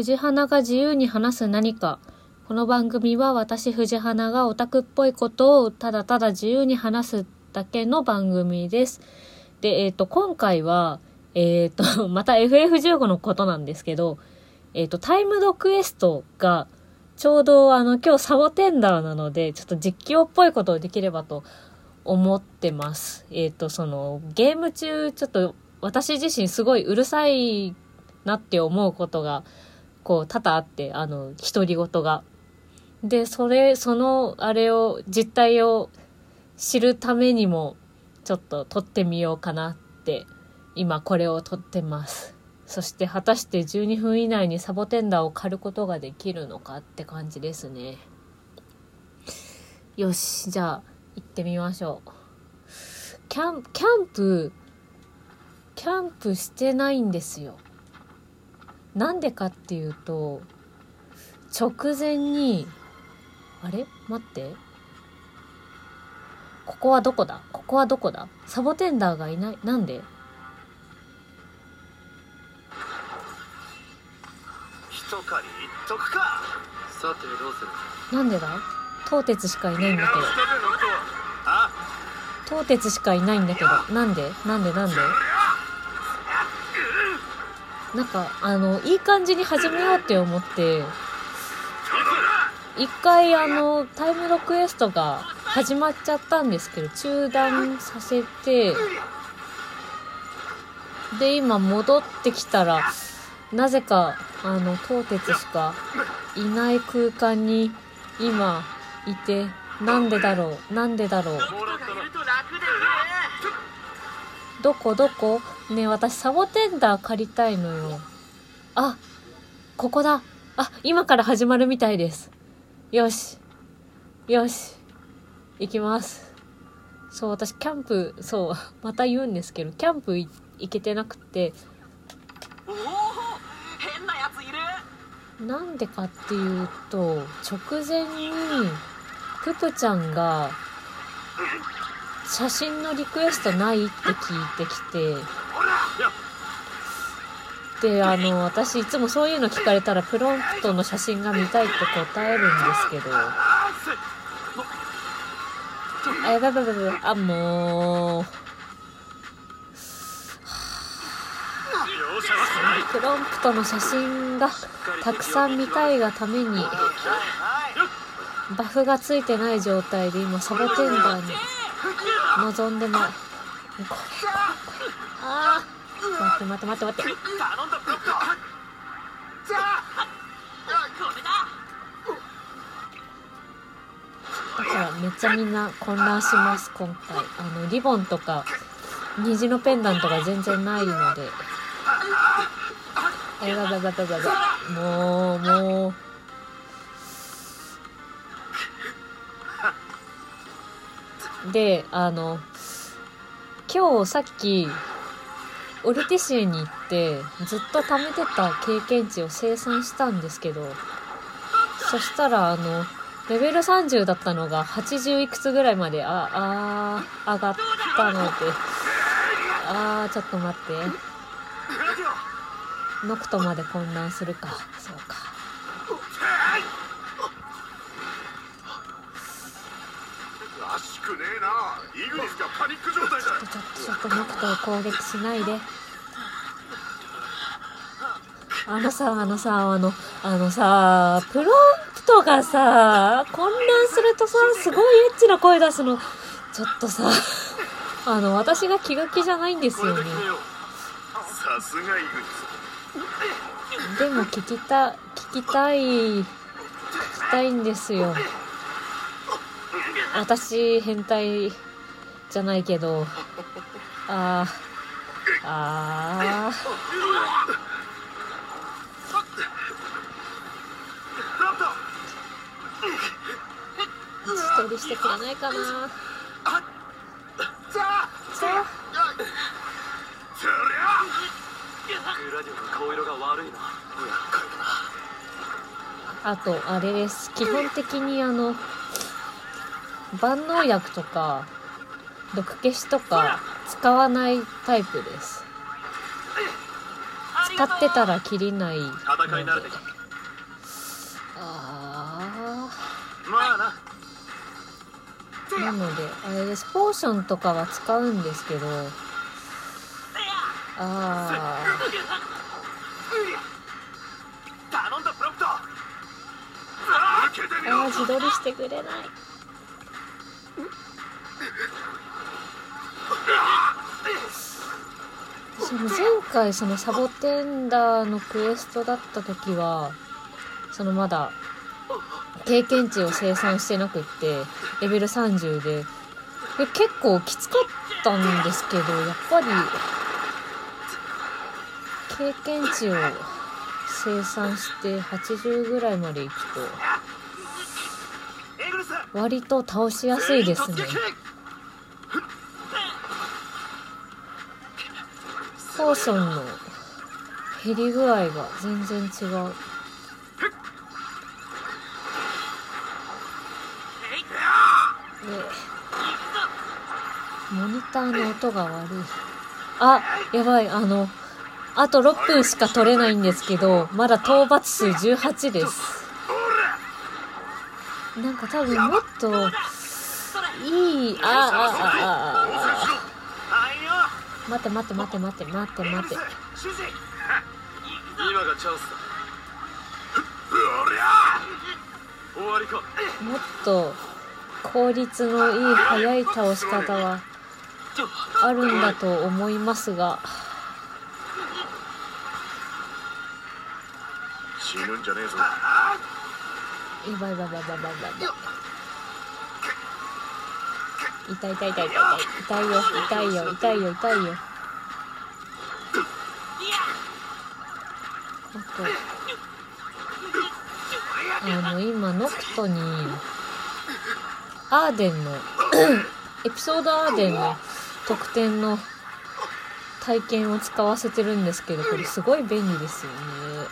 藤花が自由に話す何か。この番組は私藤花がオタクっぽいことをただただ自由に話すだけの番組です。で、えっ、と、今回は、えっ、と、また FF15 のことなんですけど、えっ、と、タイムドクエストが、ちょうどあの、今日サボテンダーなので、ちょっと実況っぽいことをできればと思ってます。えっ、と、その、ゲーム中、ちょっと私自身すごいうるさいなって思うことが、こう、多々あって、あの、独り言が。で、それ、その、あれを、実態を知るためにも、ちょっと撮ってみようかなって、今これを撮ってます。そして果たして12分以内にサボテンダーを狩ることができるのかって感じですね。よし、じゃあ、行ってみましょう。キャン、キャンプ、キャンプしてないんですよ。なんでかっていうと、直前に、あれ？待って。ここはどこだ？ここはどこだ？サボテンダーがいない？なんで？一狩り？一徳か？さてどうする？なんでだ？東鉄しかいないんだけど。あ？東鉄しかいないんだけど。なんで？なんで？なんで？なんなんか、あの、いい感じに始めようって思って、一回あの、タイムロクエストが始まっちゃったんですけど、中断させて、で、今戻ってきたら、なぜか、あの、東鉄しかいない空間に今いて、なんでだろうなんでだろう。どこどこ？ねえ私サボテンダー借りたいのよ。あ、ここだ。あ、今から始まるみたいです。よし。よし。行きます。そう、私キャンプ、そう、また言うんですけど、キャンプい行けてなくて、おお変なやついるなんでかっていうと、直前に、ププちゃんが、写真のリクエストないって聞いてきて、で、あの、私いつもそういうの聞かれたらプロンプトの写真が見たいって答えるんですけど、あ、やばいやばいやばい、あ、もう、プロンプトの写真がたくさん見たいがために、バフがついてない状態で今サボテンダーに臨んでない。これ、これ、これ。あ待って待って待って待って。頼んだブロックじゃあこれだだからめっちゃみんな混乱します今回あのリボンとか虹のペンダントが全然ないのでえばばばばばばもうもうであの今日さっきオルティシエに行ってずっと貯めてた経験値を生産したんですけどそしたらあのレベル30だったのが80いくつぐらいまでああ上がったのでああちょっと待って。ノクトまで混乱するか。そうか。くねえな。イグニスがパニック状態だ。ちょっとちょっとちょっとノクトを攻撃しないであのさあのさあのあのさプロンプトがさ混乱するとさすごいエッチな声出すのちょっとさあの私が気が気じゃないんですよねさすがイグニスでも聞きた聞きたい聞きたいんですよ私変態じゃないけどあーあー。一人してくれないかな。じゃあさあそりゃグラディオの顔色が悪いな厄介だなあとあれです。基本的にあの万能薬とか毒消しとか使わないタイプです。立ってたら切りない。のであまあな。のであれです。ポーションとかは使うんですけど。ああーろ自撮りしてくれない回そのサボテンダーのクエストだった時はそのまだ経験値を生産してなくってレベル30で。で結構きつかったんですけどやっぱり経験値を生産して80ぐらいまでいくと割と倒しやすいですね。全員突撃ポーションの減り具合が全然違う。でモニターの音が悪い。あやばい。あのあと6分しか取れないんですけどまだ討伐数18です。なんか多分もっといいああああああ待って待って待って待って待って待って。今がチャンスだ。おりゃ終わりかもっと効率のいい速い倒し方はあるんだと思いますが。死ぬんじゃねえぞ。やばいやばいやばいやばいやばい痛い痛い痛い痛い痛い。よ痛いよ痛いよ痛いよ。あとあの今ノクトにアーデンの エピソードアーデンの特典の体験を使わせてるんですけどこれすごい便利ですよね。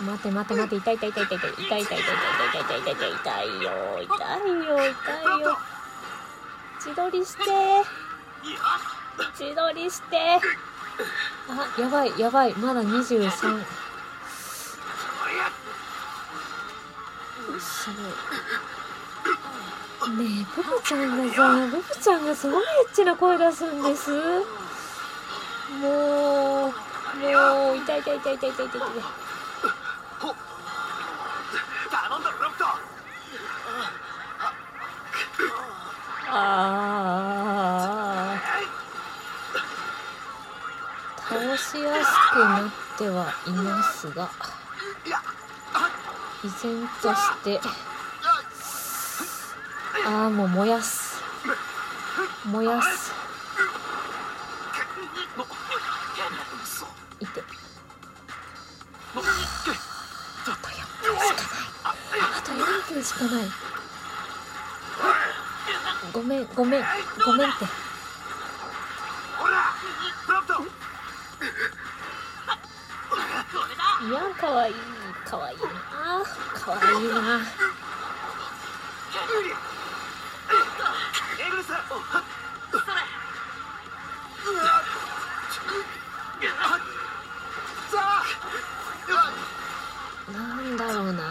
待て待て待て痛い痛い痛い痛い痛い痛い痛い痛い痛い痛い痛い痛い痛い痛いよ痛いよ痛いよ自撮りして自撮りしてあやばいやばいまだ23すごいねえププちゃんがさププちゃんがすごいエッチな声出すんですもうもう痛い痛い痛い痛い痛い痛い痛い頼んだプロンプトあー。倒しやすくなってはいますが依然としてああもう燃やす。燃やす。いて。あと4分しかない。あと4分しかない。ごめんごめんごめんって。ほらプロンプトいやかわいいかわいいなかわいいなエグルスさあなんだろうな。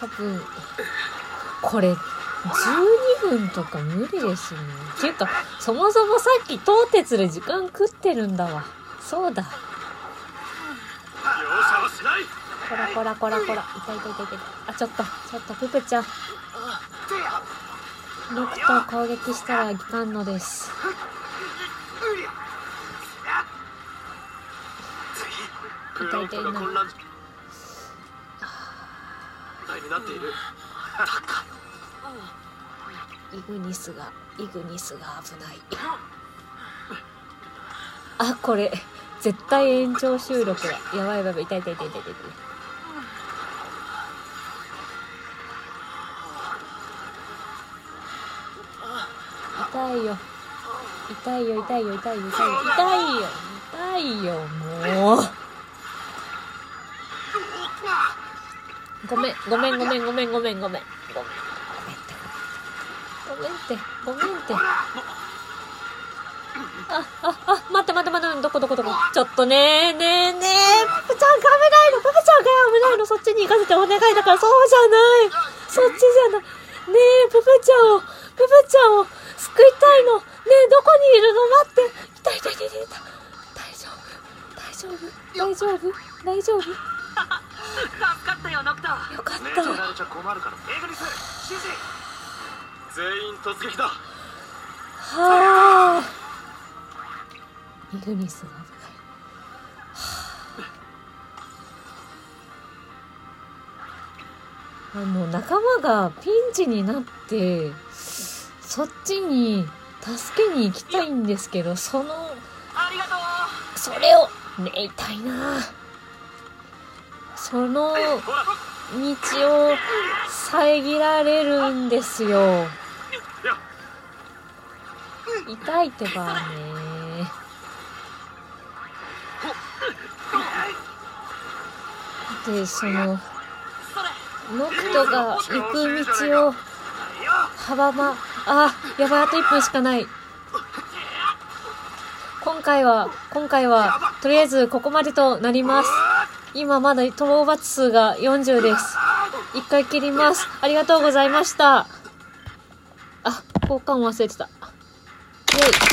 多分これ。12分とか無理ですね。っていうかそもそもさっき東鉄で時間食ってるんだわ。そうだ。容赦はしない。こらこらこらこら。痛い痛い痛い痛い。あちょっとちょっとププちゃん。ノクトを攻撃したらいかんのです。プロンプトが混乱状態 になっているイグニスがイグニスが危ない。あこれ絶対延長収録だ。やばいやばい痛い痛い痛い痛い痛い。痛いよ。痛いよ痛いよ痛いよ痛いよ。痛いよ痛いよもう。ごめんごめんごめんごめんごめんごめん。ごめんってごめんって。ごめんってあ、あ、あ、待って待って待って、どこどこどこ？ちょっとねえ、ねえねえ、ププちゃんが危ないの、ププちゃんが危ないの、そっちに行かせてお願いだから、そうイグニスが。危ない。はあ、の仲間がピンチになってそっちに助けに行きたいんですけどそのそれをね痛いな。その道を遮られるんですよ。痛いってばね。でそのノクトが行く道をいや阻まあやばいあと1分しかない。今回は今回はとりあえずここまでとなります。今まだ討伐数が40です。一回切ります。ありがとうございました。あ交換忘れてた。イェイ。